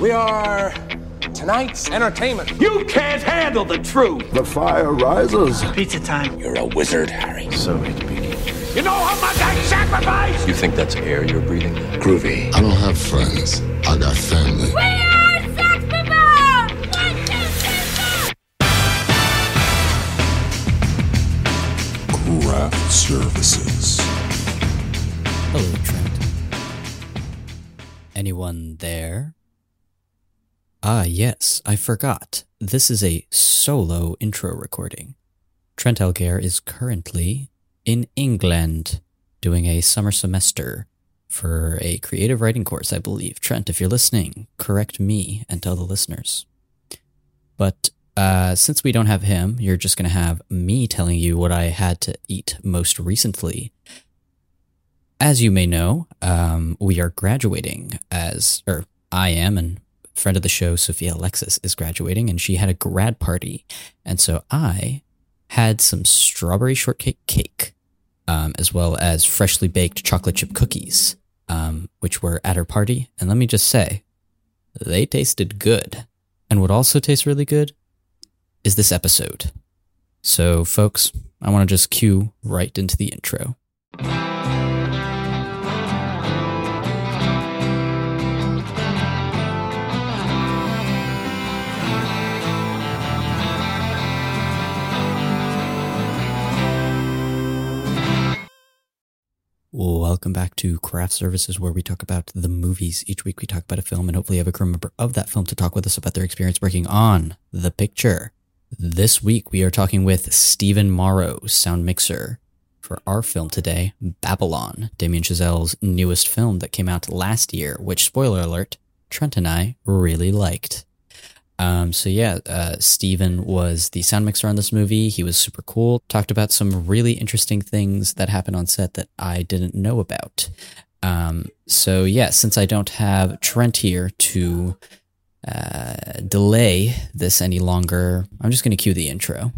We are tonight's entertainment. You can't handle the truth. The fire rises. Pizza time. You're a wizard, Harry. So it begins. You know how much I sacrifice? You think that's air you're breathing? Groovy. I don't have friends. I got family. We are Sex One, two, three, four! Craft Services. Hello, Trent. Anyone there? Ah, yes, I forgot. This is a solo intro recording. Trent Elgare is currently in England doing a summer semester for a creative writing course, I believe. Trent, if you're listening, correct me and tell the listeners. But uh, since we don't have him, you're just going to have me telling you what I had to eat most recently. As you may know, um, we are graduating as, or I am, and friend of the show, Sophia Alexis, is graduating, and she had a grad party. And so I had some strawberry shortcake cake, um, as well as freshly baked chocolate chip cookies, um, which were at her party. And let me just say, they tasted good. And what also tastes really good is this episode. So, folks, I want to just cue right into the intro. Welcome back to Craft Services, where we talk about the movies. Each week we talk about a film and hopefully have a crew member of that film to talk with us about their experience working on the picture. This week we are talking with Steven Morrow, sound mixer, for our film today, Babylon, Damien Chazelle's newest film that came out last year, which, spoiler alert, Trent and I really liked. Um, so yeah, uh, Steven was the sound mixer on this movie. He was super cool. Talked about some really interesting things that happened on set that I didn't know about. Um, so yeah, since I don't have Trent here to uh, delay this any longer, I'm just going to cue the intro.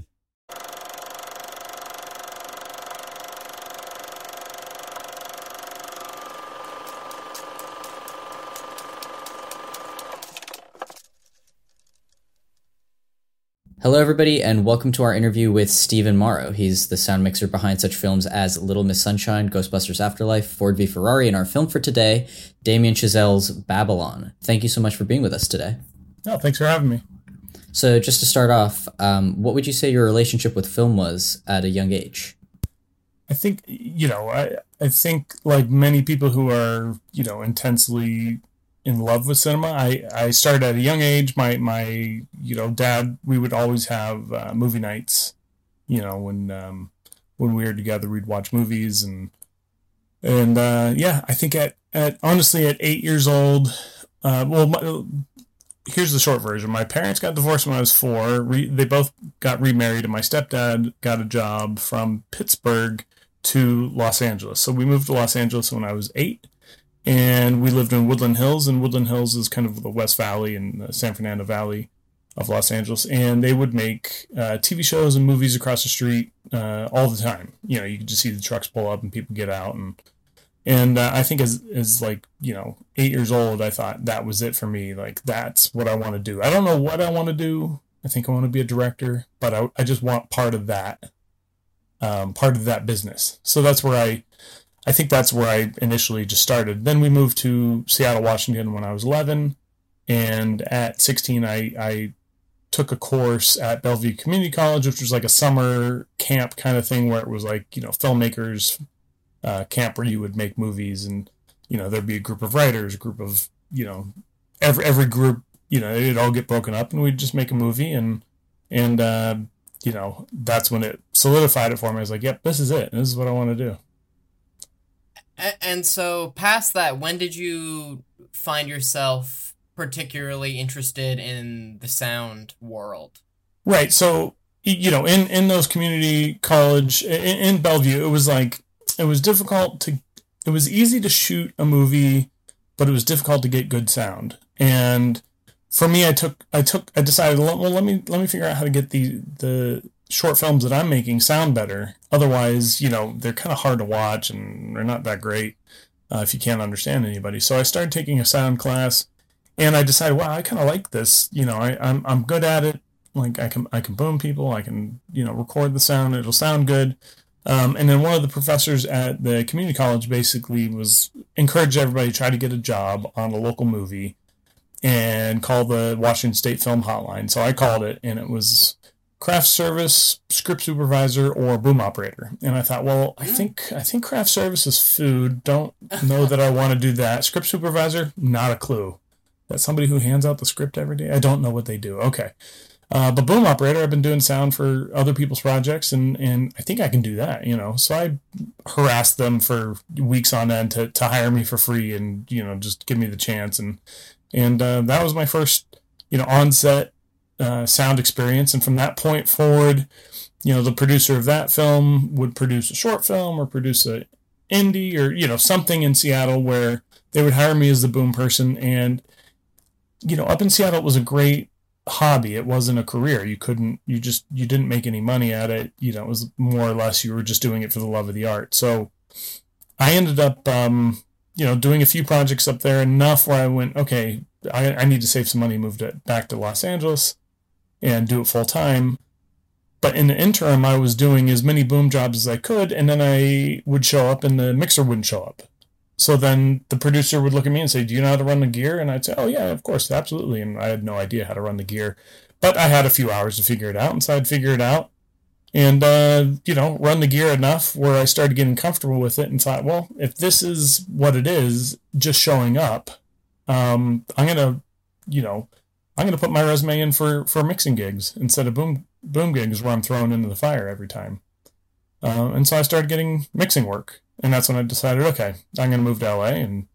Hello, everybody, and welcome to our interview with Steven Morrow. He's the sound mixer behind such films as Little Miss Sunshine, Ghostbusters Afterlife, Ford v Ferrari, and our film for today, Damien Chazelle's Babylon. Thank you so much for being with us today. Oh, thanks for having me. So, just to start off, um, what would you say your relationship with film was at a young age? I think you know, I I think like many people who are you know intensely in love with cinema. I, I started at a young age. My my you know dad. We would always have uh, movie nights. You know when um, when we were together, we'd watch movies and and uh, yeah. I think at at honestly at eight years old. Uh, well, my, here's the short version. My parents got divorced when I was four. Re, they both got remarried, and my stepdad got a job from Pittsburgh to Los Angeles. So we moved to Los Angeles when I was eight and we lived in Woodland Hills, and Woodland Hills is kind of the West Valley and the San Fernando Valley of Los Angeles, and they would make uh, TV shows and movies across the street uh, all the time. You know, you could just see the trucks pull up and people get out, and and uh, I think as as like you know eight years old, I thought that was it for me. Like that's what I want to do. I don't know what I want to do. I think I want to be a director, but I I just want part of that, um, part of that business. So that's where I I think that's where I initially just started. Then we moved to Seattle, Washington when I was 11. And at 16, I, I took a course at Bellevue Community College, which was like a summer camp kind of thing where it was like, you know, filmmakers uh, camp where you would make movies and, you know, there'd be a group of writers, a group of, you know, every, every group, you know, it'd all get broken up and we'd just make a movie. And, and, uh, you know, that's when it solidified it for me. I was like, yep, this is it. This is what I want to do. And so, past that, when did you find yourself particularly interested in the sound world? Right. So, you know, in in those community college in, in Bellevue, it was like it was difficult to. It was easy to shoot a movie, but it was difficult to get good sound. And for me, I took I took I decided well let me let me figure out how to get the the short films that I'm making sound better. Otherwise, you know, they're kind of hard to watch and they're not that great uh, if you can't understand anybody. So I started taking a sound class, and I decided, wow, I kind of like this. You know, I, I'm I'm good at it. Like I can I can boom people. I can you know record the sound. It'll sound good. Um, and then one of the professors at the community college basically was encouraged everybody to try to get a job on a local movie and call the Washington State Film Hotline. So I called it, and it was craft service, script supervisor, or boom operator. And I thought, well, I think I think craft service is food. Don't know that I want to do that. Script supervisor, not a clue. That's somebody who hands out the script every day. I don't know what they do. Okay. Uh, but boom operator, I've been doing sound for other people's projects, and, and I think I can do that, you know. So I harassed them for weeks on end to, to hire me for free, and you know just give me the chance, and and uh, that was my first you know on set uh, sound experience, and from that point forward, you know the producer of that film would produce a short film or produce a indie or you know something in Seattle where they would hire me as the boom person, and you know up in Seattle it was a great hobby. It wasn't a career. You couldn't you just you didn't make any money at it. You know it was more or less you were just doing it for the love of the art. So i ended up um you know doing a few projects up there enough where i went okay i, I need to save some money moved to, back to los angeles and do it full time but in the interim i was doing as many boom jobs as i could and then i would show up and the mixer wouldn't show up so then the producer would look at me and say, Do you know how to run the gear? And I'd say, Oh, yeah, of course, absolutely. And I had no idea how to run the gear. But I had a few hours to figure it out. And so I'd figure it out and, uh, you know, run the gear enough where I started getting comfortable with it and thought, Well, if this is what it is, just showing up, um, I'm going to, you know, I'm going to put my resume in for, for mixing gigs instead of boom, boom gigs where I'm thrown into the fire every time. Uh, and so I started getting mixing work and that's when I decided, okay, I'm going to move to LA and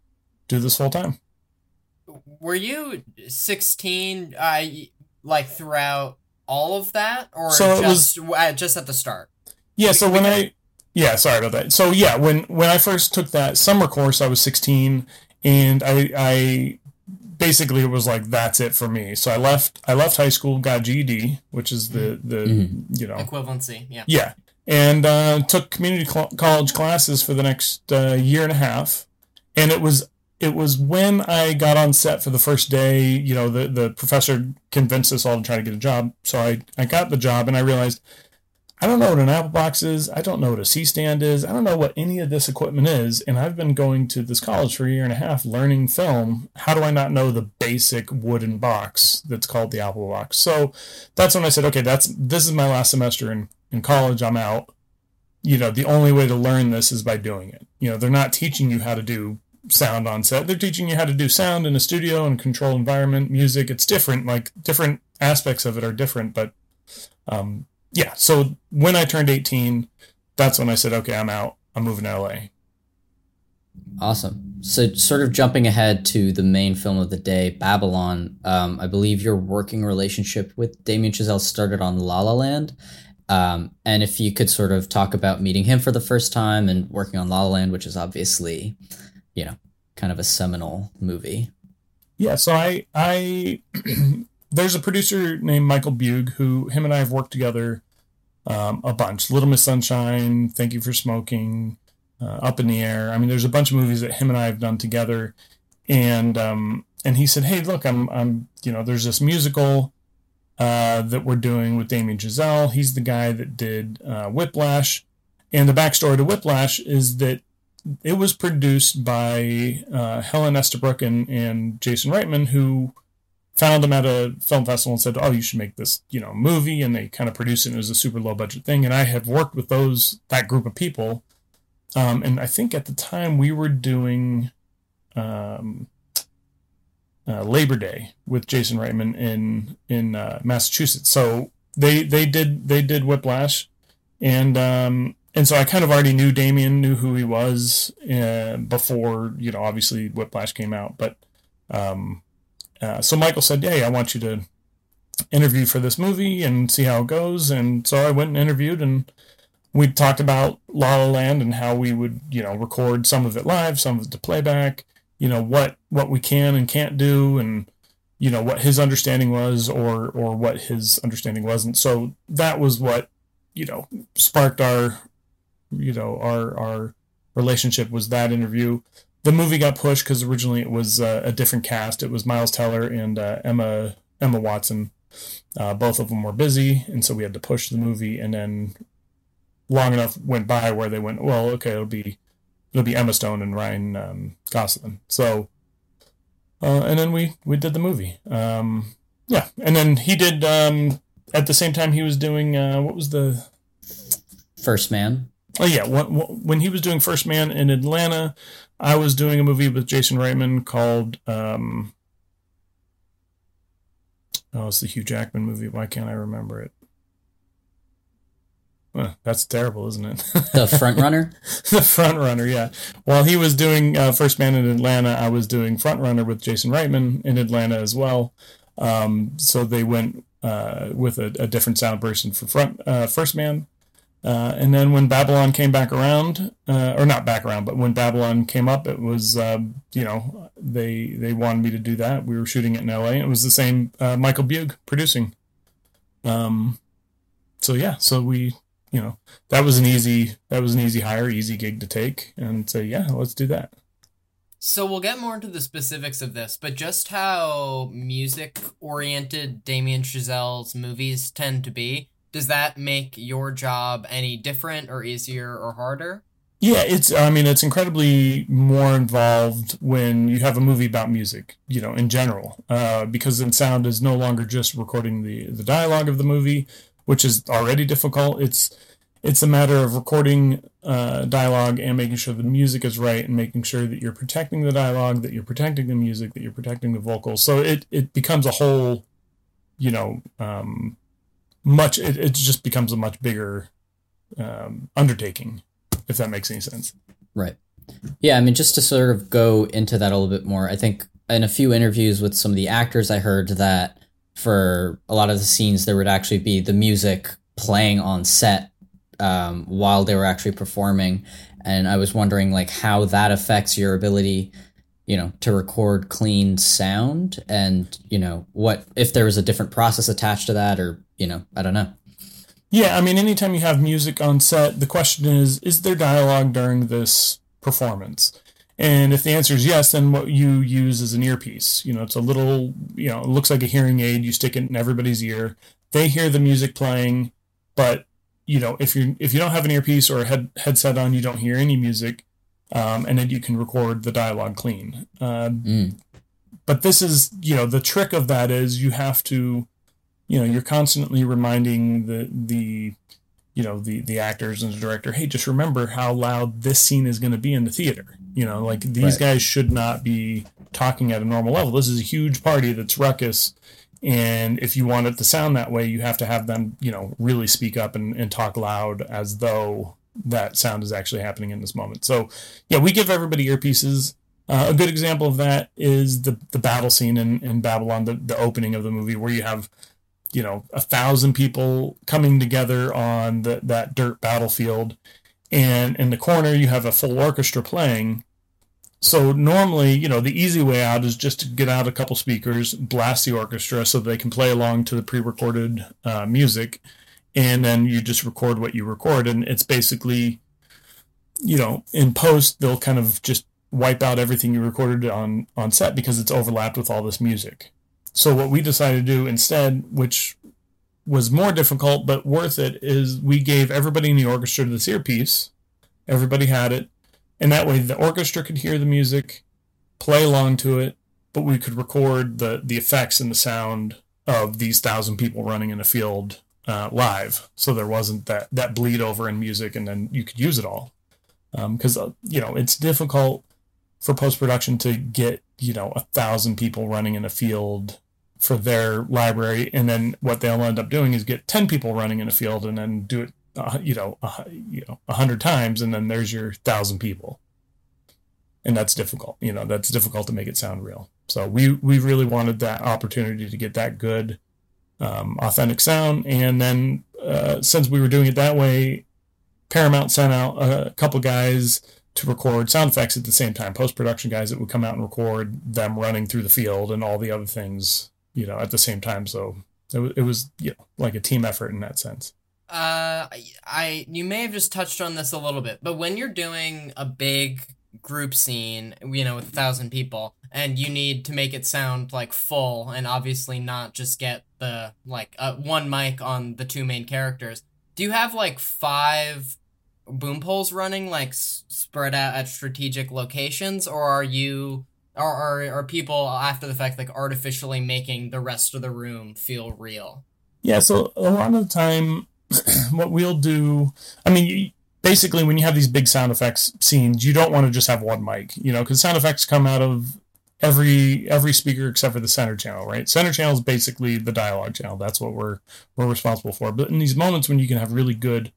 do this full time. Were you 16 uh, like throughout all of that or So just uh, just at the start? Yeah, so when I yeah, sorry about that. So yeah, when when I first took that summer course, I was 16 and I I basically it was like that's it for me. So I left I left high school, got GED, which is the the you know Equivalency, yeah. Yeah, and uh, took community cl- college classes for the next uh, year and a half, and it was it was when I got on set for the first day. You know, the the professor convinced us all to try to get a job, so I I got the job, and I realized I don't know what an Apple box is. I don't know what a C stand is. I don't know what any of this equipment is. And I've been going to this college for a year and a half learning film. How do I not know the basic wooden box that's called the Apple box? So that's when I said, okay, that's this is my last semester in, in college. I'm out. You know, the only way to learn this is by doing it. You know, they're not teaching you how to do sound on set. They're teaching you how to do sound in a studio and control environment, music. It's different. Like different aspects of it are different, but um, yeah, so when I turned 18, that's when I said, okay, I'm out. I'm moving to LA. Awesome. So, sort of jumping ahead to the main film of the day, Babylon. Um, I believe your working relationship with Damien Chazelle started on La La Land. Um, and if you could sort of talk about meeting him for the first time and working on La La Land, which is obviously, you know, kind of a seminal movie. Yeah, so I I there's a producer named Michael Beugg who him and I have worked together um, a bunch. Little Miss Sunshine, Thank You for Smoking, uh, Up in the Air. I mean, there's a bunch of movies that him and I have done together, and um, and he said, hey, look, I'm I'm you know, there's this musical uh, that we're doing with Damien Chazelle. He's the guy that did uh, Whiplash, and the backstory to Whiplash is that it was produced by uh, Helen Estabrook and, and Jason Reitman, who found him at a film festival and said, "Oh, you should make this, you know, movie." And they kind of produced it. and It was a super low budget thing. And I had worked with those that group of people, um, and I think at the time we were doing um, uh, Labor Day with Jason Reitman in in uh, Massachusetts. So they they did they did Whiplash, and um, and so I kind of already knew Damien, knew who he was uh, before you know obviously Whiplash came out, but. Um, uh, so Michael said, "Hey, I want you to interview for this movie and see how it goes." And so I went and interviewed, and we talked about La La Land and how we would, you know, record some of it live, some of it to playback. You know what what we can and can't do, and you know what his understanding was, or or what his understanding wasn't. So that was what you know sparked our, you know, our our relationship was that interview. The movie got pushed because originally it was uh, a different cast. It was Miles Teller and uh, Emma Emma Watson. Uh, both of them were busy, and so we had to push the movie. And then long enough went by where they went, well, okay, it'll be it'll be Emma Stone and Ryan um, Gosling. So, uh, and then we we did the movie. Um, yeah, and then he did um, at the same time he was doing uh, what was the First Man. Oh yeah, when, when he was doing First Man in Atlanta, I was doing a movie with Jason Reitman called um, Oh, it's the Hugh Jackman movie. Why can't I remember it? Well, that's terrible, isn't it? The Front Runner. the Front Runner, yeah. While he was doing uh, First Man in Atlanta, I was doing Front Runner with Jason Reitman in Atlanta as well. Um, so they went uh, with a, a, different sound person for Front uh, First Man. Uh, and then when Babylon came back around, uh, or not back around, but when Babylon came up, it was um, you know they they wanted me to do that. We were shooting it in L.A. It was the same uh, Michael Beugg producing. Um, so yeah, so we you know that was an easy that was an easy hire, easy gig to take, and say yeah, let's do that. So we'll get more into the specifics of this, but just how music oriented Damien Chazelle's movies tend to be does that make your job any different or easier or harder? Yeah, it's I mean it's incredibly more involved when you have a movie about music, you know, in general. Uh, because then sound is no longer just recording the the dialogue of the movie, which is already difficult. It's it's a matter of recording uh, dialogue and making sure the music is right and making sure that you're protecting the dialogue, that you're protecting the music, that you're protecting the vocals. So it it becomes a whole, you know, um, much it, it just becomes a much bigger um, undertaking if that makes any sense. Right. Yeah i mean just to sort of go into that a little bit more i think in a few interviews with some of the actors i heard that for a lot of the scenes there would actually be the music playing on set um, while they were actually performing. And i was wondering like how that affects your ability you know to record clean sound and you know what if there was a different process attached to that or you know, I don't know. Yeah, I mean, anytime you have music on set, the question is, is there dialogue during this performance? And if the answer is yes, then what you use is an earpiece. You know, it's a little, you know, it looks like a hearing aid. You stick it in everybody's ear. They hear the music playing, but you know, if you if you don't have an earpiece or a head, headset on, you don't hear any music, um, and then you can record the dialogue clean. Uh, mm. But this is, you know, the trick of that is you have to you know you're constantly reminding the the you know the the actors and the director hey just remember how loud this scene is going to be in the theater. You know like these right. guys should not be talking at a normal level. This is a huge party that's ruckus and if you want it to sound that way you have to have them you know really speak up and, and talk loud as though that sound is actually happening in this moment. So yeah we give everybody earpieces. Uh, a good example of that is the the battle scene in, in babylon the, the opening of the movie where you have you know a thousand people coming together on the, that dirt battlefield. And in the corner you have a full orchestra playing. So normally you know the easy way out is just to get out a couple speakers blast the orchestra so they can play along to the pre-recorded uh, music. And then you just record what you record. And it's basically you know in post they'll kind of just wipe out everything you recorded on on set because it's overlapped with all this music so what we decided to do instead, which was more difficult but worth it, is we gave everybody in the orchestra this earpiece. Everybody had it, and that way the orchestra could hear the music, play along to it, but we could record the the effects and the sound of these thousand people running in a field uh, live. So there wasn't that that bleed over in music, and then you could use it all. Because um, uh, you know it's difficult for post production to get you know a thousand people running in a field for their library, and then what they'll end up doing is get ten people running in a field, and then do it, uh, you know, uh, you know, a hundred times, and then there's your thousand people, and that's difficult. You know, that's difficult to make it sound real. So we we really wanted that opportunity to get that good, um, authentic sound, and then uh, since we were doing it that way, Paramount sent out a couple guys to record sound effects at the same time, post production guys that would come out and record them running through the field and all the other things you know, at the same time. So it, was, it was you know, like a team effort in that sense. Uh, I you may have just touched on this a little bit, but when you're doing a big group scene, you know, with a thousand people, and you need to make it sound like full, and obviously not just get the like uh, one mic on the two main characters. Do you have like five boom poles running, like spread out at strategic locations, or are you? Or are, are people after the fact like artificially making the rest of the room feel real? Yeah, so a lot of the time, what we'll do, I mean, you, basically, when you have these big sound effects scenes, you don't want to just have one mic, you know, because sound effects come out of every every speaker except for the center channel, right? Center channel is basically the dialogue channel. That's what we're we're responsible for. But in these moments when you can have really good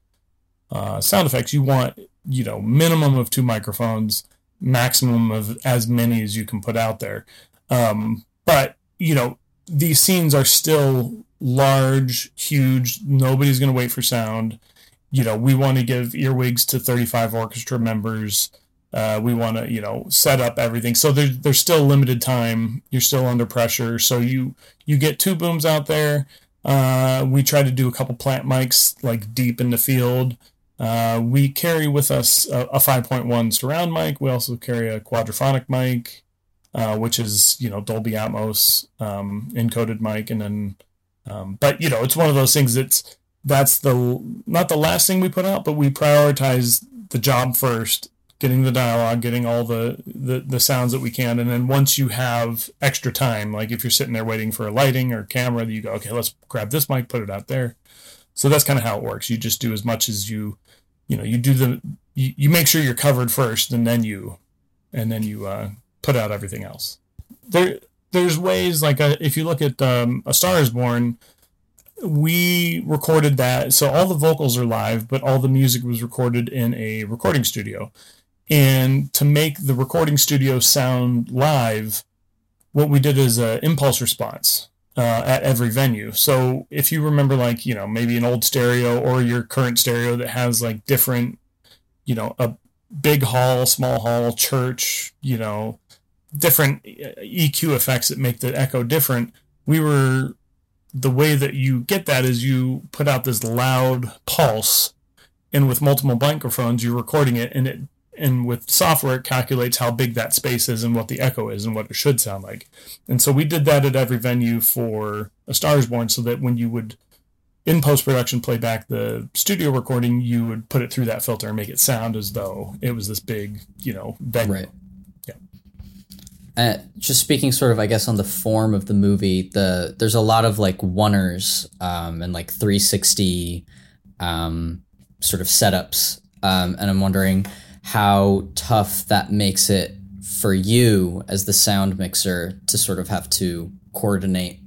uh, sound effects, you want you know minimum of two microphones, maximum of as many as you can put out there. Um, but you know these scenes are still large, huge. Nobody's going to wait for sound. You know, we want to give earwigs to 35 orchestra members. Uh, we want to, you know, set up everything. So there's there's still limited time. You're still under pressure. So you you get two booms out there. Uh, we try to do a couple plant mics like deep in the field. Uh, we carry with us a, a 5.1 surround mic. We also carry a quadraphonic mic, uh, which is you know Dolby Atmos um, encoded mic, and then um, but you know it's one of those things that's that's the not the last thing we put out, but we prioritize the job first, getting the dialogue, getting all the, the the sounds that we can, and then once you have extra time, like if you're sitting there waiting for a lighting or camera, you go, okay, let's grab this mic, put it out there. So that's kind of how it works. You just do as much as you, you know, you do the you, you make sure you're covered first, and then you, and then you uh, put out everything else. There there's ways like uh if you look at um, a star is born we recorded that so all the vocals are live but all the music was recorded in a recording studio and to make the recording studio sound live what we did is an impulse response uh, at every venue so if you remember like you know maybe an old stereo or your current stereo that has like different you know a big hall small hall church you know different EQ effects that make the echo different. We were the way that you get that is you put out this loud pulse, and with multiple microphones, you're recording it, and it and with software it calculates how big that space is and what the echo is and what it should sound like. And so we did that at every venue for A Star Is Born, so that when you would in post production play back the studio recording, you would put it through that filter and make it sound as though it was this big, you know, venue. Right. Uh, just speaking sort of i guess on the form of the movie the there's a lot of like oneers um, and like 360 um, sort of setups um, and i'm wondering how tough that makes it for you as the sound mixer to sort of have to coordinate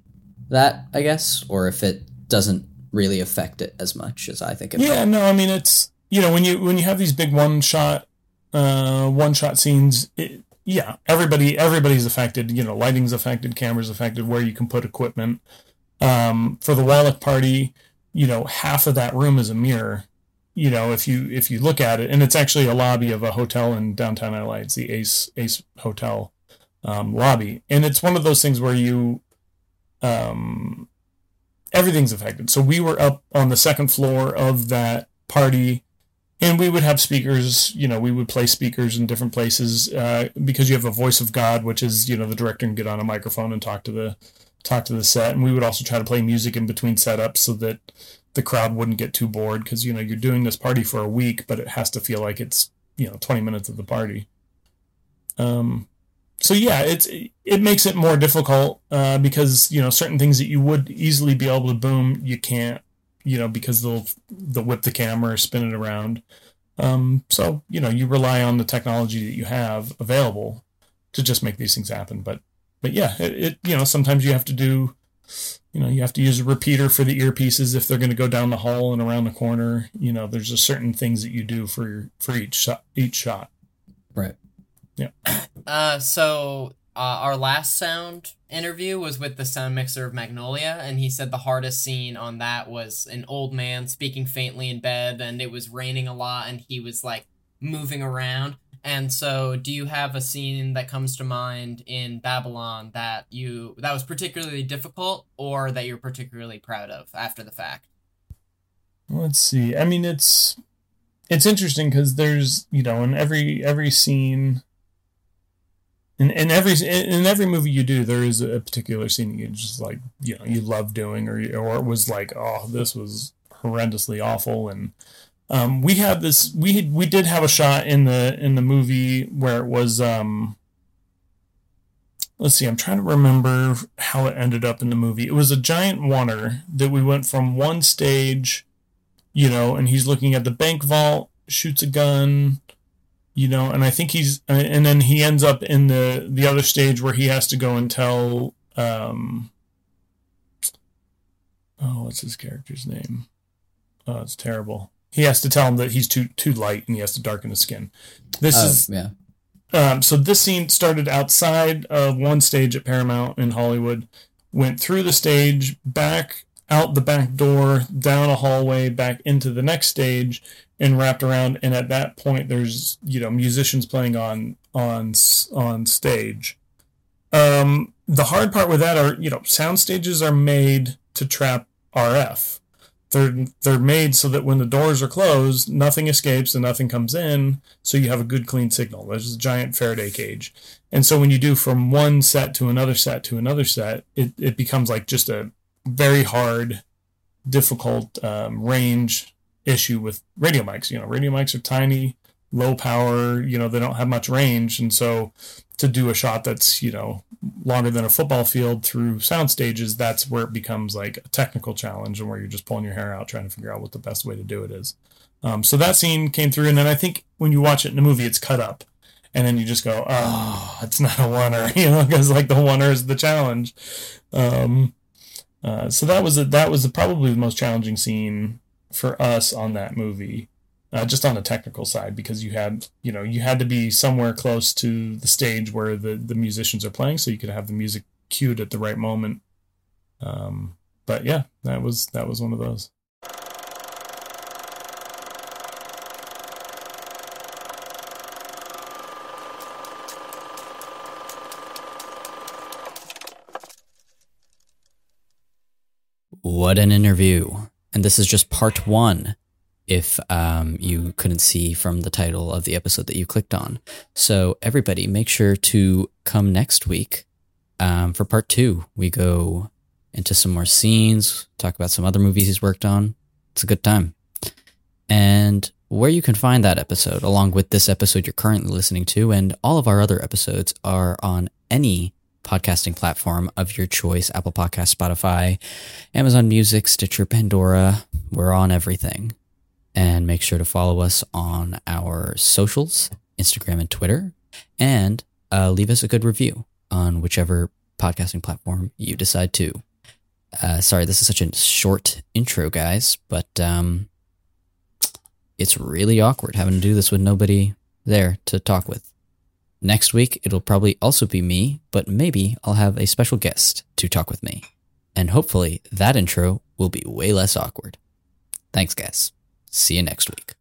that i guess or if it doesn't really affect it as much as i think it yeah no i mean it's you know when you when you have these big one shot uh one shot scenes it, yeah, everybody everybody's affected. You know, lighting's affected, cameras affected, where you can put equipment. Um, for the Wallach party, you know, half of that room is a mirror. You know, if you if you look at it, and it's actually a lobby of a hotel in downtown LA. It's the Ace Ace Hotel um, lobby, and it's one of those things where you, um, everything's affected. So we were up on the second floor of that party and we would have speakers you know we would play speakers in different places uh, because you have a voice of god which is you know the director can get on a microphone and talk to the talk to the set and we would also try to play music in between setups so that the crowd wouldn't get too bored because you know you're doing this party for a week but it has to feel like it's you know 20 minutes of the party um so yeah it's it makes it more difficult uh, because you know certain things that you would easily be able to boom you can't you know, because they'll they'll whip the camera or spin it around. Um, so you know, you rely on the technology that you have available to just make these things happen. But but yeah, it, it you know sometimes you have to do you know you have to use a repeater for the earpieces if they're going to go down the hall and around the corner. You know, there's a certain things that you do for your, for each shot, each shot. Right. Yeah. Uh, so uh, our last sound interview was with the sound mixer of Magnolia, and he said the hardest scene on that was an old man speaking faintly in bed, and it was raining a lot, and he was like moving around. And so, do you have a scene that comes to mind in Babylon that you that was particularly difficult, or that you're particularly proud of after the fact? Let's see. I mean, it's it's interesting because there's you know in every every scene in, in every in every movie you do there is a particular scene you just like you know you love doing or or it was like oh this was horrendously awful and um, we had this we had, we did have a shot in the in the movie where it was um let's see i'm trying to remember how it ended up in the movie. It was a giant water that we went from one stage you know and he's looking at the bank vault shoots a gun you know and i think he's and then he ends up in the the other stage where he has to go and tell um oh what's his character's name? Oh it's terrible he has to tell him that he's too too light and he has to darken his skin this Oh, is yeah. um, so this scene started outside of one stage at Paramount in Hollywood, went through the stage, back out the back door, down a hallway, back into the next stage, and wrapped around. And at that point, there's you know musicians playing on on on stage. Um, the hard part with that are you know sound stages are made to trap RF. They're they're made so that when the doors are closed, nothing escapes and nothing comes in, so you have a good clean signal. There's a giant Faraday cage. And so when you do from one set to another set to another set, it, it becomes like just a very hard, difficult um, range issue with radio mics. You know, radio mics are tiny, low power, you know, they don't have much range. And so to do a shot that's, you know, longer than a football field through sound stages, that's where it becomes like a technical challenge and where you're just pulling your hair out trying to figure out what the best way to do it is. Um, so that scene came through, and then I think when you watch it in the movie, it's cut up, and then you just go, "Oh, it's not a oneer," you know, because like the oneer is the challenge. Um, uh, so that was a, that was probably the most challenging scene for us on that movie, uh, just on the technical side, because you had you know you had to be somewhere close to the stage where the the musicians are playing, so you could have the music cued at the right moment. Um, but yeah, that was that was one of those. What an interview. And this is just part one, if um, you couldn't see from the title of the episode that you clicked on. So, everybody, make sure to come next week um, for part two. We go into some more scenes, talk about some other movies he's worked on. It's a good time. And where you can find that episode, along with this episode you're currently listening to, and all of our other episodes, are on any podcasting platform of your choice Apple Podcast, Spotify, Amazon Music, Stitcher, Pandora. We're on everything. And make sure to follow us on our socials, Instagram and Twitter, and uh, leave us a good review on whichever podcasting platform you decide to. Uh, sorry, this is such a short intro, guys, but um, it's really awkward having to do this with nobody there to talk with. Next week, it'll probably also be me, but maybe I'll have a special guest to talk with me. And hopefully, that intro will be way less awkward. Thanks, guys. See you next week.